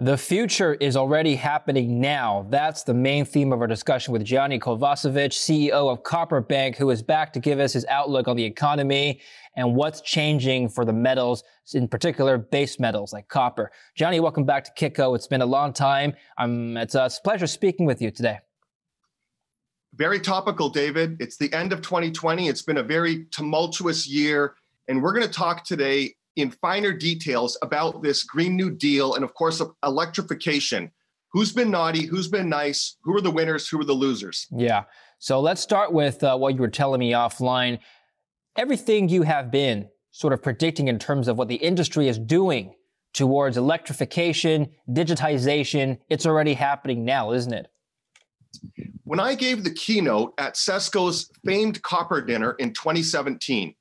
The future is already happening now. That's the main theme of our discussion with Gianni Kovacevic, CEO of Copper Bank, who is back to give us his outlook on the economy and what's changing for the metals, in particular base metals like copper. Gianni, welcome back to Kitco. It's been a long time. Um, it's a pleasure speaking with you today. Very topical, David. It's the end of 2020. It's been a very tumultuous year. And we're going to talk today in finer details about this Green New Deal and, of course, electrification. Who's been naughty? Who's been nice? Who are the winners? Who are the losers? Yeah. So let's start with uh, what you were telling me offline. Everything you have been sort of predicting in terms of what the industry is doing towards electrification, digitization, it's already happening now, isn't it? When I gave the keynote at Cesco's famed copper dinner in 2017,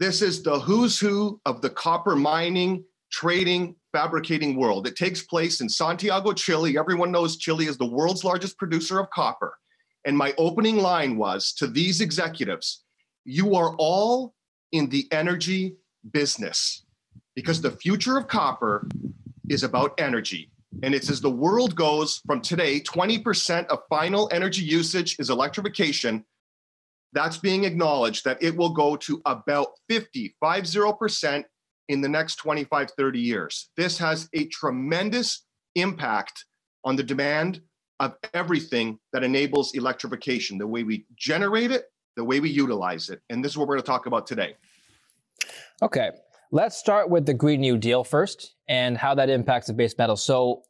this is the who's who of the copper mining, trading, fabricating world. It takes place in Santiago, Chile. Everyone knows Chile is the world's largest producer of copper. And my opening line was to these executives you are all in the energy business because the future of copper is about energy. And it's as the world goes from today, 20% of final energy usage is electrification that's being acknowledged that it will go to about 50, 50% in the next 25, 30 years. This has a tremendous impact on the demand of everything that enables electrification, the way we generate it, the way we utilize it. And this is what we're going to talk about today. Okay. Let's start with the Green New Deal first and how that impacts the base metals. So,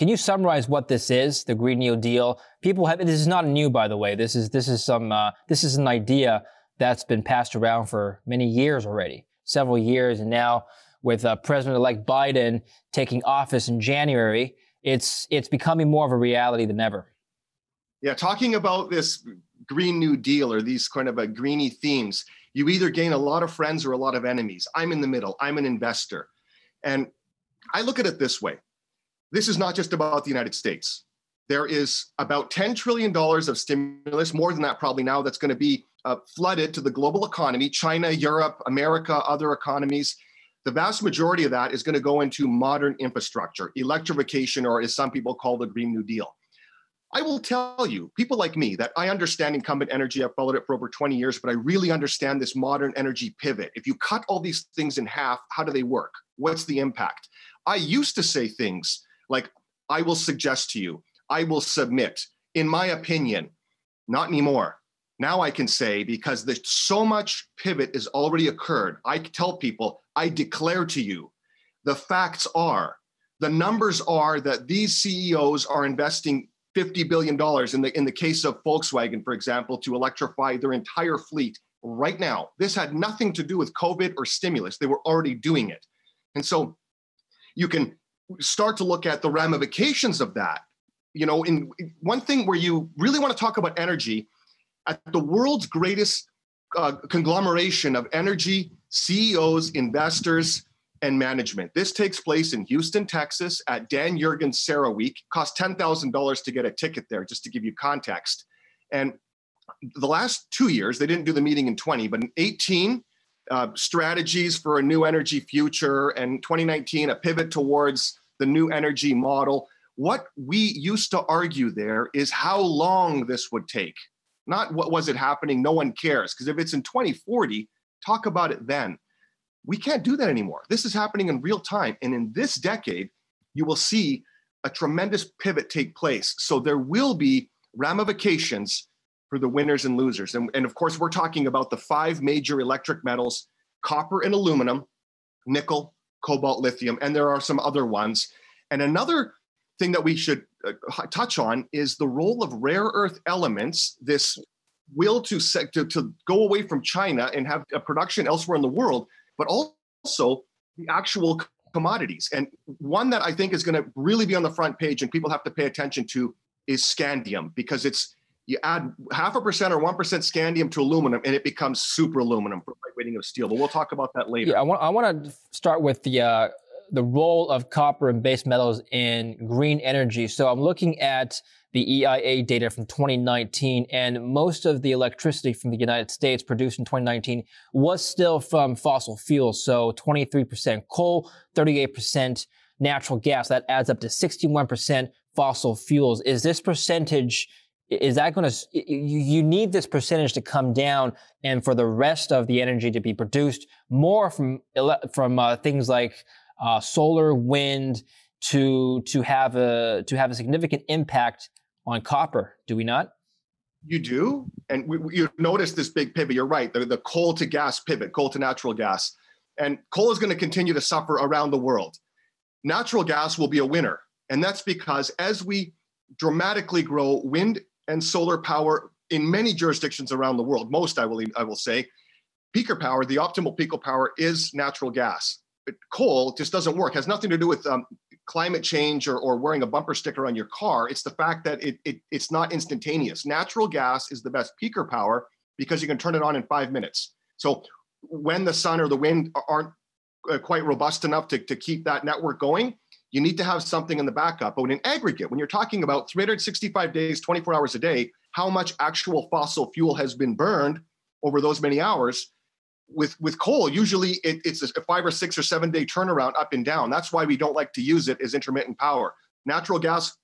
can you summarize what this is, the Green New Deal? People have this is not new, by the way. This is this is some uh, this is an idea that's been passed around for many years already, several years, and now with uh, President-elect Biden taking office in January, it's it's becoming more of a reality than ever. Yeah, talking about this Green New Deal or these kind of a greeny themes, you either gain a lot of friends or a lot of enemies. I'm in the middle. I'm an investor, and I look at it this way this is not just about the United States. There is about $10 trillion of stimulus, more than that probably now, that's going to be uh, flooded to the global economy China, Europe, America, other economies. The vast majority of that is going to go into modern infrastructure, electrification, or as some people call the Green New Deal. I will tell you, people like me, that I understand incumbent energy. I've followed it for over 20 years, but I really understand this modern energy pivot. If you cut all these things in half, how do they work? What's the impact? I used to say things like, I will suggest to you, I will submit, in my opinion, not anymore. Now I can say, because there's so much pivot has already occurred, I tell people, I declare to you, the facts are, the numbers are that these CEOs are investing $50 billion in the, in the case of Volkswagen, for example, to electrify their entire fleet right now. This had nothing to do with COVID or stimulus. They were already doing it. And so you can start to look at the ramifications of that. You know, in one thing where you really want to talk about energy, at the world's greatest uh, conglomeration of energy CEOs, investors, and management. This takes place in Houston, Texas at Dan Yergin's Week. Cost $10,000 to get a ticket there, just to give you context. And the last two years, they didn't do the meeting in 20, but in 18, uh, strategies for a new energy future, and 2019, a pivot towards the new energy model. What we used to argue there is how long this would take, not what was it happening, no one cares. Because if it's in 2040, talk about it then. We can't do that anymore. This is happening in real time. And in this decade, you will see a tremendous pivot take place. So there will be ramifications for the winners and losers. And, and of course, we're talking about the five major electric metals copper and aluminum, nickel, cobalt, lithium, and there are some other ones. And another thing that we should uh, touch on is the role of rare earth elements, this will to, to, to go away from China and have a production elsewhere in the world, but also the actual commodities. And one that I think is going to really be on the front page and people have to pay attention to is scandium because it's you add half a percent or one percent scandium to aluminum, and it becomes super aluminum for lightweighting of steel. But we'll talk about that later. Yeah, I want I want to start with the uh, the role of copper and base metals in green energy. So I'm looking at the EIA data from 2019, and most of the electricity from the United States produced in 2019 was still from fossil fuels. So 23% coal, 38% natural gas. That adds up to 61% fossil fuels. Is this percentage, is that going to, you need this percentage to come down and for the rest of the energy to be produced more from, from uh, things like uh, solar, wind, to, to have a, to have a significant impact on copper, do we not? You do, and we, you notice this big pivot. You're right, the, the coal to gas pivot, coal to natural gas, and coal is going to continue to suffer around the world. Natural gas will be a winner, and that's because as we dramatically grow wind and solar power in many jurisdictions around the world, most I will I will say, peaker power, the optimal peaker power is natural gas. Coal just doesn't work. Has nothing to do with um, climate change or, or wearing a bumper sticker on your car. It's the fact that it, it it's not instantaneous. Natural gas is the best peaker power because you can turn it on in five minutes. So when the sun or the wind aren't uh, quite robust enough to, to keep that network going, you need to have something in the backup. But in aggregate, when you're talking about 365 days, 24 hours a day, how much actual fossil fuel has been burned over those many hours, with with coal usually it, it's a five or six or seven day turnaround up and down that's why we don't like to use it as intermittent power natural gas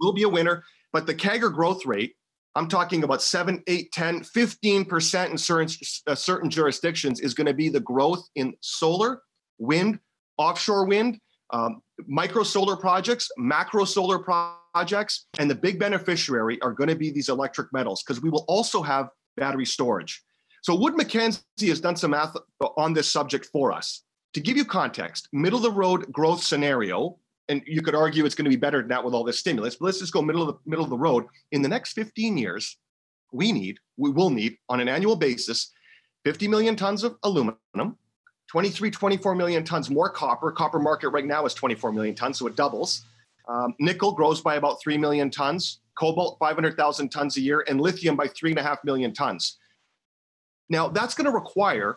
will be a winner but the CAGR growth rate i'm talking about 7 8 10 15% in certain, uh, certain jurisdictions is going to be the growth in solar wind offshore wind um, micro solar projects macro solar projects and the big beneficiary are going to be these electric metals because we will also have battery storage so Wood Mackenzie has done some math on this subject for us. To give you context, middle of the road growth scenario, and you could argue it's going to be better than that with all this stimulus, but let's just go middle of the middle of the road. In the next 15 years, we need, we will need on an annual basis, 50 million tons of aluminum, 23, 24 million tons more copper. Copper market right now is 24 million tons, so it doubles. Um, nickel grows by about 3 million tons, cobalt 500,000 tons a year, and lithium by 3.5 million tons. Now, that's going to require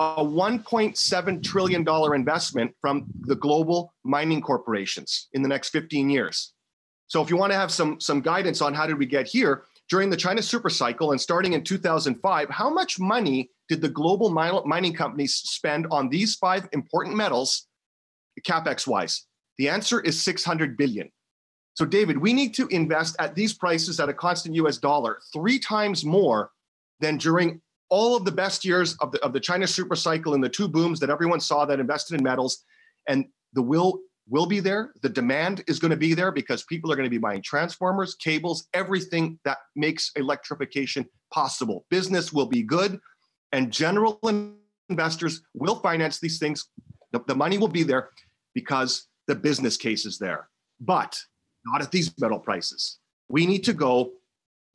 a $1.7 trillion investment from the global mining corporations in the next 15 years. So, if you want to have some, some guidance on how did we get here, during the China super cycle and starting in 2005, how much money did the global mining companies spend on these five important metals, capex wise? The answer is 600 billion. So, David, we need to invest at these prices at a constant US dollar three times more than during all of the best years of the, of the China super cycle and the two booms that everyone saw that invested in metals. And the will will be there. The demand is going to be there because people are going to be buying transformers, cables, everything that makes electrification possible. Business will be good, and general investors will finance these things. The, the money will be there because the business case is there, but not at these metal prices. We need to go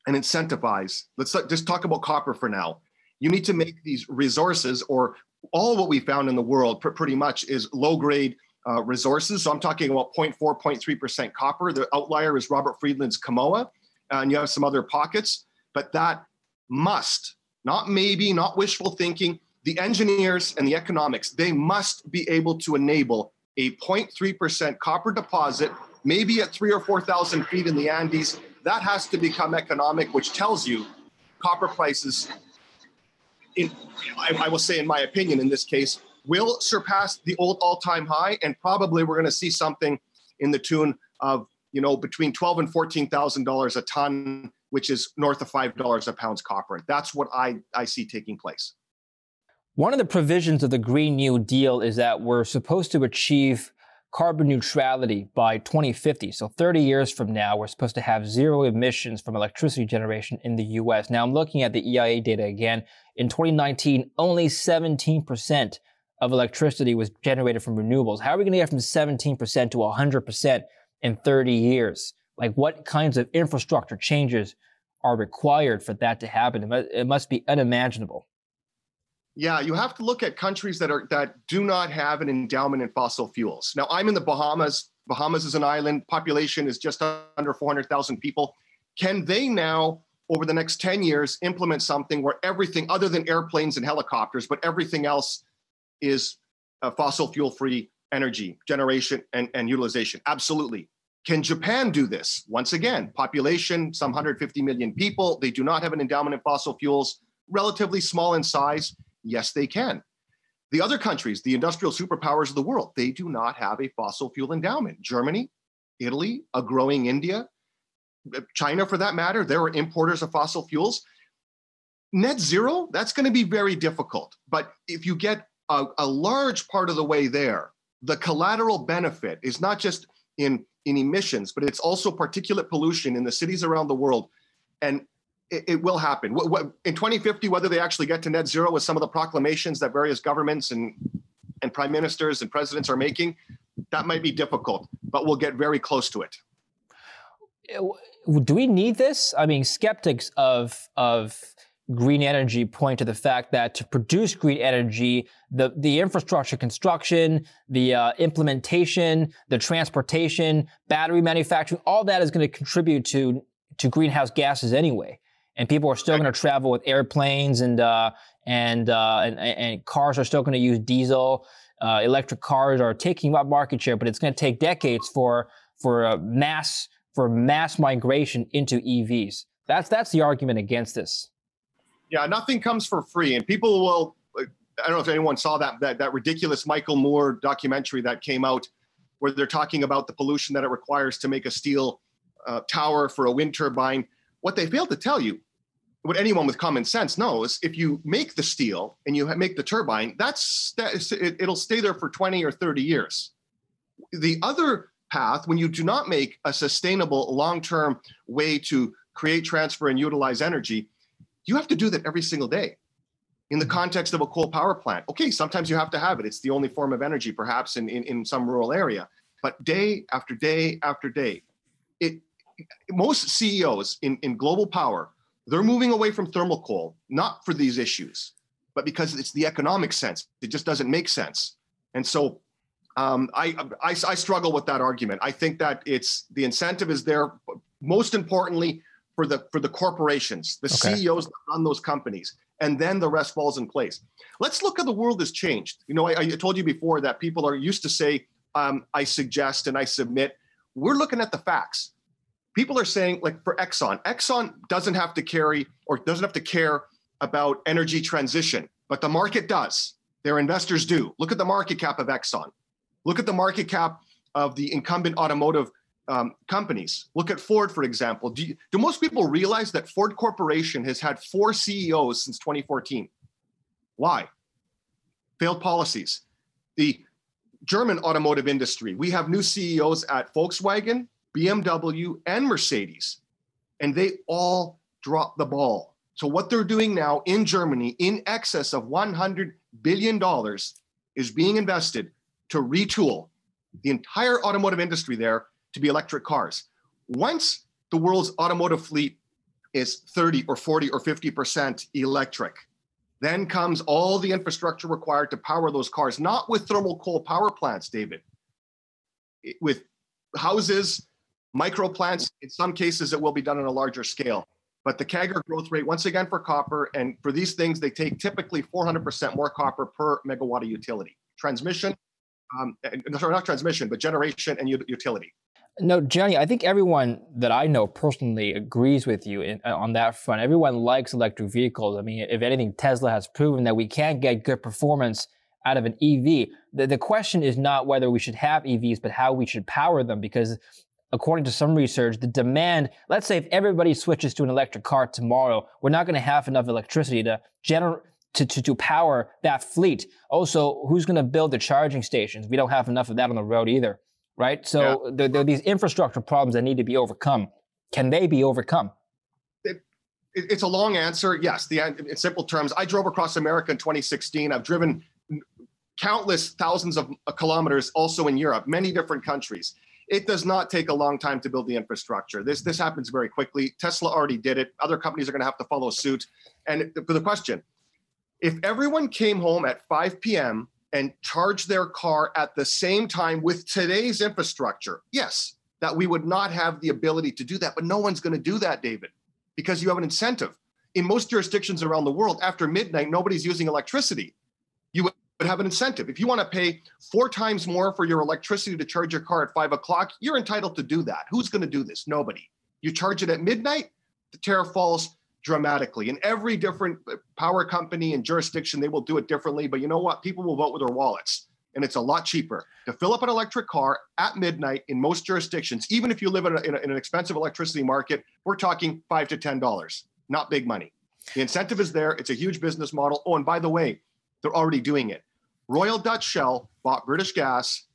and incentivize. Let's just talk about copper for now you need to make these resources or all what we found in the world pr- pretty much is low grade uh, resources. So I'm talking about 0.4, 0.3% copper. The outlier is Robert Friedland's Kamoa, and you have some other pockets, but that must, not maybe, not wishful thinking, the engineers and the economics, they must be able to enable a 0.3% copper deposit, maybe at three or 4,000 feet in the Andes. That has to become economic, which tells you copper prices in, I, I will say, in my opinion, in this case, will surpass the old all-time high, and probably we're going to see something in the tune of you know between twelve and fourteen thousand dollars a ton, which is north of five dollars a pound copper. That's what I I see taking place. One of the provisions of the Green New Deal is that we're supposed to achieve carbon neutrality by 2050. So 30 years from now, we're supposed to have zero emissions from electricity generation in the US. Now I'm looking at the EIA data again. In 2019, only 17% of electricity was generated from renewables. How are we going to get from 17% to 100% in 30 years? Like what kinds of infrastructure changes are required for that to happen? It must be unimaginable. Yeah, you have to look at countries that are that do not have an endowment in fossil fuels. Now, I'm in the Bahamas. Bahamas is an island. Population is just under 400,000 people. Can they now, over the next 10 years, implement something where everything, other than airplanes and helicopters, but everything else is fossil fuel free energy generation and, and utilization? Absolutely. Can Japan do this? Once again, population, some 150 million people. They do not have an endowment in fossil fuels, relatively small in size Yes, they can. The other countries, the industrial superpowers of the world, they do not have a fossil fuel endowment. Germany, Italy, a growing India, China for that matter, they are importers of fossil fuels. Net zero, that's going to be very difficult. But if you get a, a large part of the way there, the collateral benefit is not just in, in emissions, but it's also particulate pollution in the cities around the world. And it, it will happen. What, what, in 2050, whether they actually get to net zero with some of the proclamations that various governments and, and prime ministers and presidents are making, that might be difficult, but we'll get very close to it. Eh, do we need this? I mean, skeptics of of green energy point to the fact that to produce green energy, the, the infrastructure construction, the uh, implementation, the transportation, battery manufacturing, all that is going to contribute to, to greenhouse gases anyway. And people are still going to travel with airplanes and, uh, and, uh, and, and, cars are still going to use diesel. Uh, electric cars are taking up market share, but it's going to take decades for, for mass, for mass migration into EVs. That's, that's the argument against this. Yeah, nothing comes for free, and people will. I don't know if anyone saw that that that ridiculous Michael Moore documentary that came out, where they're talking about the pollution that it requires to make a steel uh, tower for a wind turbine. What they failed to tell you, what anyone with common sense knows, if you make the steel and you make the turbine, that's it, it'll stay there for 20 or 30 years. The other path, when you do not make a sustainable long-term way to create, transfer, and utilize energy, you have to do that every single day in the context of a coal power plant. Okay, sometimes you have to have it. It's the only form of energy, perhaps in, in, in some rural area. But day after day after day, it most CEOs in, in global power, they're moving away from thermal coal, not for these issues, but because it's the economic sense. It just doesn't make sense. And so um, I, I, I struggle with that argument. I think that it's the incentive is there. Most importantly, for the for the corporations, the okay. CEOs that run those companies, and then the rest falls in place. Let's look at the world has changed. You know, I, I told you before that people are used to say, um, "I suggest" and "I submit." We're looking at the facts. People are saying, like for Exxon, Exxon doesn't have to carry or doesn't have to care about energy transition, but the market does. Their investors do. Look at the market cap of Exxon. Look at the market cap of the incumbent automotive um, companies. Look at Ford, for example. Do, you, do most people realize that Ford Corporation has had four CEOs since 2014? Why? Failed policies. The German automotive industry, we have new CEOs at Volkswagen, BMW, and Mercedes, and they all dropped the ball. So, what they're doing now in Germany, in excess of $100 billion, is being invested to retool the entire automotive industry there to be electric cars. Once the world's automotive fleet is 30 or 40 or 50% electric, then comes all the infrastructure required to power those cars, not with thermal coal power plants, David, with houses, micro plants. In some cases, it will be done on a larger scale. But the CAGR growth rate, once again, for copper, and for these things, they take typically 400% more copper per megawatt of utility. Transmission, um, sorry, not transmission, but generation and utility. No, Gianni, I think everyone that I know personally agrees with you in, uh, on that front. Everyone likes electric vehicles. I mean, if anything, Tesla has proven that we can get good performance out of an EV. The, the question is not whether we should have EVs, but how we should power them because according to some research, the demand, let's say if everybody switches to an electric car tomorrow, we're not going to have enough electricity to generate to, to, to power that fleet. Also, who's going to build the charging stations? We don't have enough of that on the road either right? So yeah. there, there, are these infrastructure problems that need to be overcome. Can they be overcome? It, it, it's a long answer. Yes, the in simple terms. I drove across America in 2016. I've driven countless thousands of uh, kilometers also in Europe, many different countries. It does not take a long time to build the infrastructure. This this happens very quickly. Tesla already did it. Other companies are going to have to follow suit. And for the question, if everyone came home at 5 p.m and charge their car at the same time with today's infrastructure, yes, that we would not have the ability to do that. But no one's going to do that, David, because you have an incentive. In most jurisdictions around the world, after midnight, nobody's using electricity. You would have an incentive. If you want to pay four times more for your electricity to charge your car at five o'clock, you're entitled to do that. Who's going to do this? Nobody. You charge it at midnight, the tariff falls dramatically. In every different uh, power company and jurisdiction, they will do it differently. But you know what? People will vote with their wallets. And it's a lot cheaper to fill up an electric car at midnight in most jurisdictions. Even if you live in, a, in, a, in an expensive electricity market, we're talking five to $10, not big money. The incentive is there. It's a huge business model. Oh, and by the way, they're already doing it. Royal Dutch Shell bought British Gas.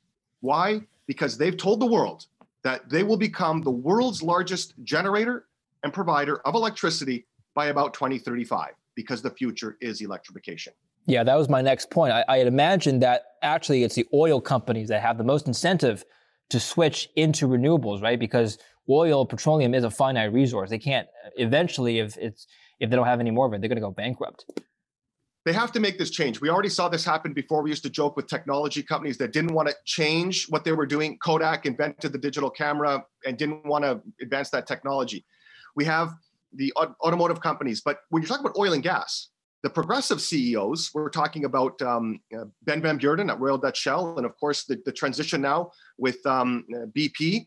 Why? Because they've told the world that they will become the world's largest generator and provider of electricity by about 2035 because the future is electrification. Yeah, that was my next point. I, I had imagined that actually it's the oil companies that have the most incentive to switch into renewables, right? Because oil, petroleum is a finite resource. They can't eventually, if it's if they don't have any more of it, they're going to go bankrupt. They have to make this change. We already saw this happen before. We used to joke with technology companies that didn't want to change what they were doing. Kodak invented the digital camera and didn't want to advance that technology. We have the automotive companies. But when you're talking about oil and gas, the progressive CEOs, we're talking about um, uh, Ben Van Beurden at Royal Dutch Shell, and of course the, the transition now with um, uh, BP,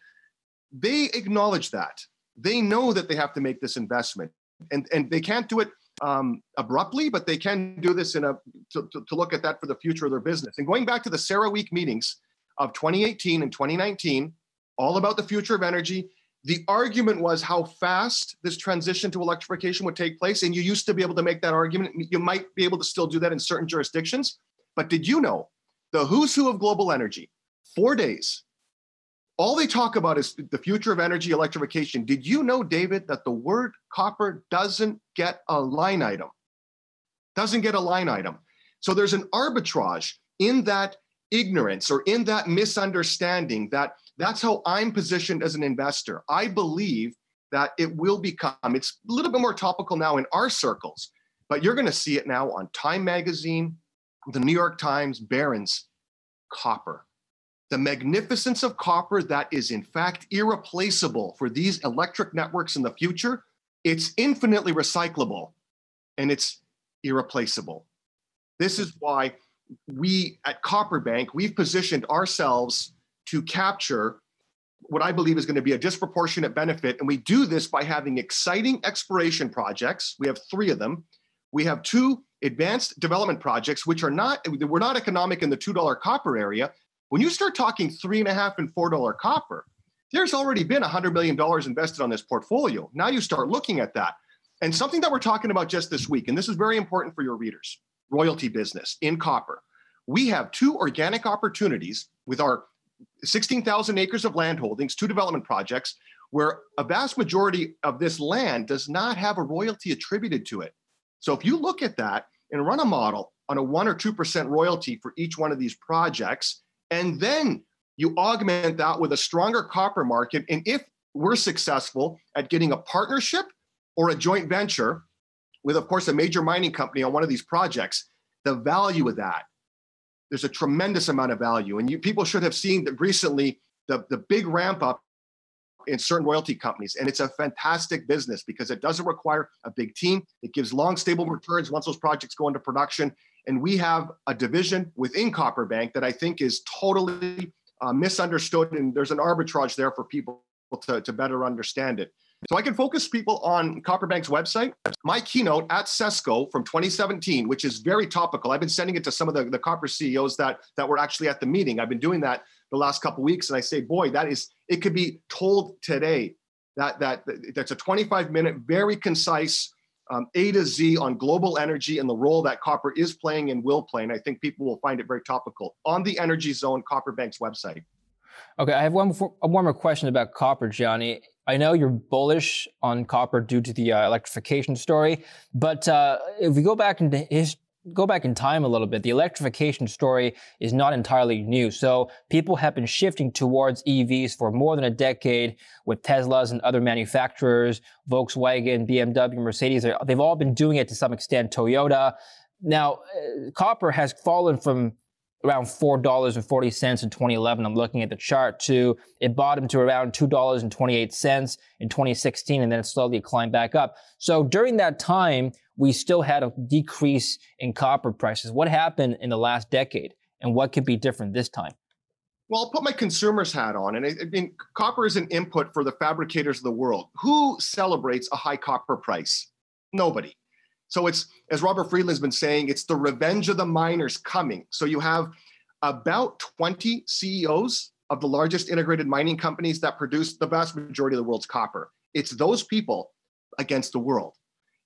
they acknowledge that. They know that they have to make this investment. And, and they can't do it um, abruptly, but they can do this in a to, to, to look at that for the future of their business. And going back to the CERAWeek meetings of 2018 and 2019, all about the future of energy, the argument was how fast this transition to electrification would take place. And you used to be able to make that argument. You might be able to still do that in certain jurisdictions. But did you know the who's who of global energy, four days, all they talk about is the future of energy electrification. Did you know, David, that the word copper doesn't get a line item? Doesn't get a line item. So there's an arbitrage in that ignorance or in that misunderstanding that that's how I'm positioned as an investor. I believe that it will become, it's a little bit more topical now in our circles, but you're going to see it now on Time Magazine, the New York Times, Barron's, copper. The magnificence of copper that is, in fact, irreplaceable for these electric networks in the future. It's infinitely recyclable and it's irreplaceable. This is why we at Copper Bank, we've positioned ourselves to capture what I believe is going to be a disproportionate benefit. And we do this by having exciting exploration projects. We have three of them. We have two advanced development projects, which are not, we're not economic in the $2 copper area. When you start talking three and a half and four dollar copper, there's already been $100 million invested on this portfolio. Now you start looking at that. And something that we're talking about just this week, and this is very important for your readers royalty business in copper. We have two organic opportunities with our 16,000 acres of land holdings, two development projects, where a vast majority of this land does not have a royalty attributed to it. So if you look at that and run a model on a 1 or 2% royalty for each one of these projects, and then you augment that with a stronger copper market, and if we're successful at getting a partnership or a joint venture with, of course, a major mining company on one of these projects, the value of that there's a tremendous amount of value. And you people should have seen that recently the, the big ramp up in certain royalty companies. And it's a fantastic business because it doesn't require a big team. It gives long, stable returns once those projects go into production. And we have a division within Copper Bank that I think is totally uh, misunderstood. And there's an arbitrage there for people to, to better understand it. So I can focus people on Copperbank's website. My keynote at CESCO from 2017, which is very topical. I've been sending it to some of the, the copper CEOs that, that were actually at the meeting. I've been doing that the last couple weeks. And I say, boy, that is, it could be told today. That, that that's a 25 minute, very concise um, A to Z on global energy and the role that copper is playing and will play. And I think people will find it very topical on the Energy Zone Copper Bank's website. Okay, I have one, one more question about copper, Gianni. I know you're bullish on copper due to the uh, electrification story, but uh, if we go back into his, go back in time a little bit, the electrification story is not entirely new. So people have been shifting towards EVs for more than a decade with Teslas and other manufacturers, Volkswagen, BMW, Mercedes. They've all been doing it to some extent. Toyota. Now, uh, copper has fallen from around $4.40 in 2011. I'm looking at the chart too. It bottomed to around $2.28 in 2016 and then it slowly climbed back up. So during that time, we still had a decrease in copper prices. What happened in the last decade and what could be different this time? Well, I'll put my consumer's hat on. And I, I mean, copper is an input for the fabricators of the world. Who celebrates a high copper price? Nobody. So it's, as Robert Friedland's been saying, it's the revenge of the miners coming. So you have about 20 CEOs of the largest integrated mining companies that produce the vast majority of the world's copper. It's those people against the world.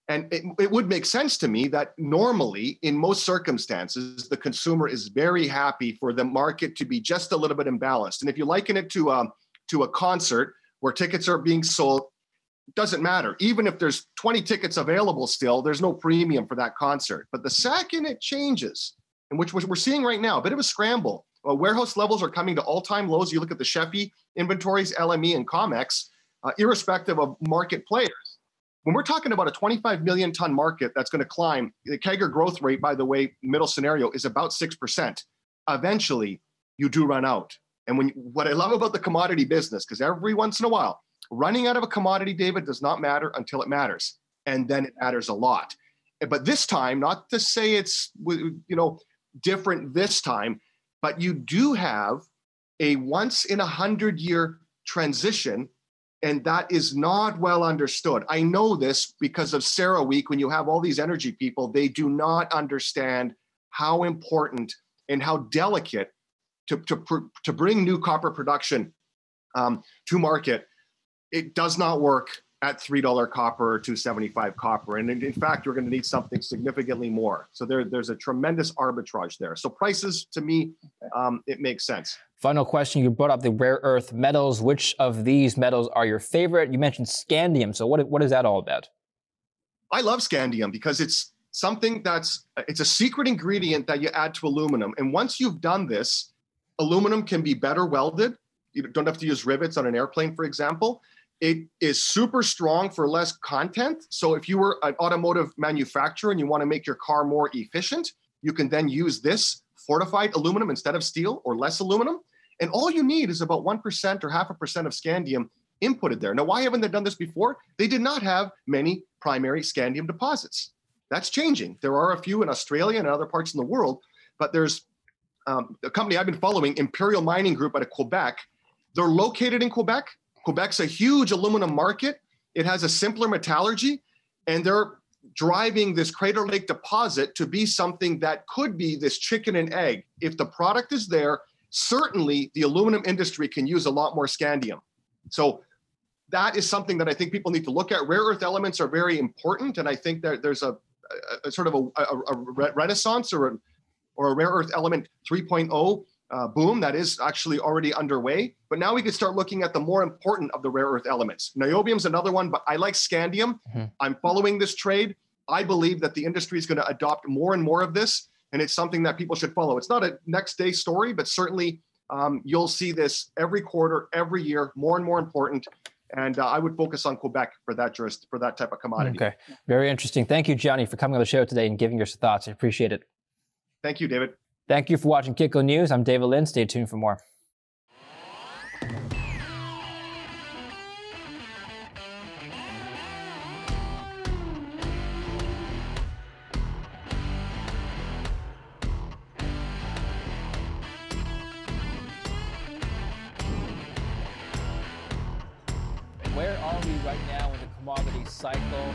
And it, it, would make sense to me that normally, in most circumstances, the consumer is very happy for the market to be just a little bit imbalanced. And if you liken it to a, um, to a concert where tickets are being sold, doesn't matter. Even if there's 20 tickets available still, there's no premium for that concert. But the second it changes, and which we're seeing right now, a bit of a scramble. Uh, warehouse levels are coming to all-time lows. You look at the SHFE inventories, LME, and COMEX, uh, irrespective of market players. When we're talking about a 25 million ton market that's going to climb, the CAGR growth rate, by the way, middle scenario is about 6%. Eventually, you do run out. And when what I love about the commodity business, because every once in a while, running out of a commodity, David, does not matter until it matters. And then it matters a lot. But this time, not to say it's you know different this time, but you do have a once in a hundred year transition and that is not well understood. I know this because of CERAWeek, When you have all these energy people, they do not understand how important and how delicate to, to, to bring new copper production um, to market. It does not work at $3 copper or 275 copper. And in, fact, you're going to need something significantly more. So there, there's a tremendous arbitrage there. So prices, to me, um, it makes sense. Final question. You brought up the rare earth metals. Which of these metals are your favorite? You mentioned scandium. So what, what is that all about? I love scandium because it's something that's, it's a secret ingredient that you add to aluminum. And once you've done this, aluminum can be better welded. You don't have to use rivets on an airplane, for example it is super strong for less content. So if you were an automotive manufacturer and you want to make your car more efficient, you can then use this fortified aluminum instead of steel or less aluminum. And all you need is about 1% or half a percent of scandium inputted there. Now, why haven't they done this before? They did not have many primary scandium deposits. That's changing. There are a few in Australia and other parts in the world, but there's um, a company I've been following, Imperial Mining Group out of Quebec. They're located in Quebec, Quebec's a huge aluminum market. It has a simpler metallurgy, and they're driving this Crater Lake deposit to be something that could be this chicken and egg. If the product is there, certainly the aluminum industry can use a lot more scandium. So that is something that I think people need to look at. Rare earth elements are very important, and I think that there's a, a, a sort of a, a, renaissance or a, or a rare earth element 3.0 uh, boom that is actually already underway. But now we can start looking at the more important of the rare earth elements. Niobium is another one, but I like scandium. Mm-hmm. I'm following this trade. I believe that the industry is going to adopt more and more of this, and it's something that people should follow. It's not a next day story, but certainly um, you'll see this every quarter, every year, more and more important. And uh, I would focus on Quebec for that jurist, for that type of commodity. Okay, very interesting. Thank you, Gianni, for coming on the show today and giving your thoughts. I appreciate it. Thank you, David. Thank you for watching Kitco News. I'm David Lin. Stay tuned for more. Where are we right now in the commodity cycle?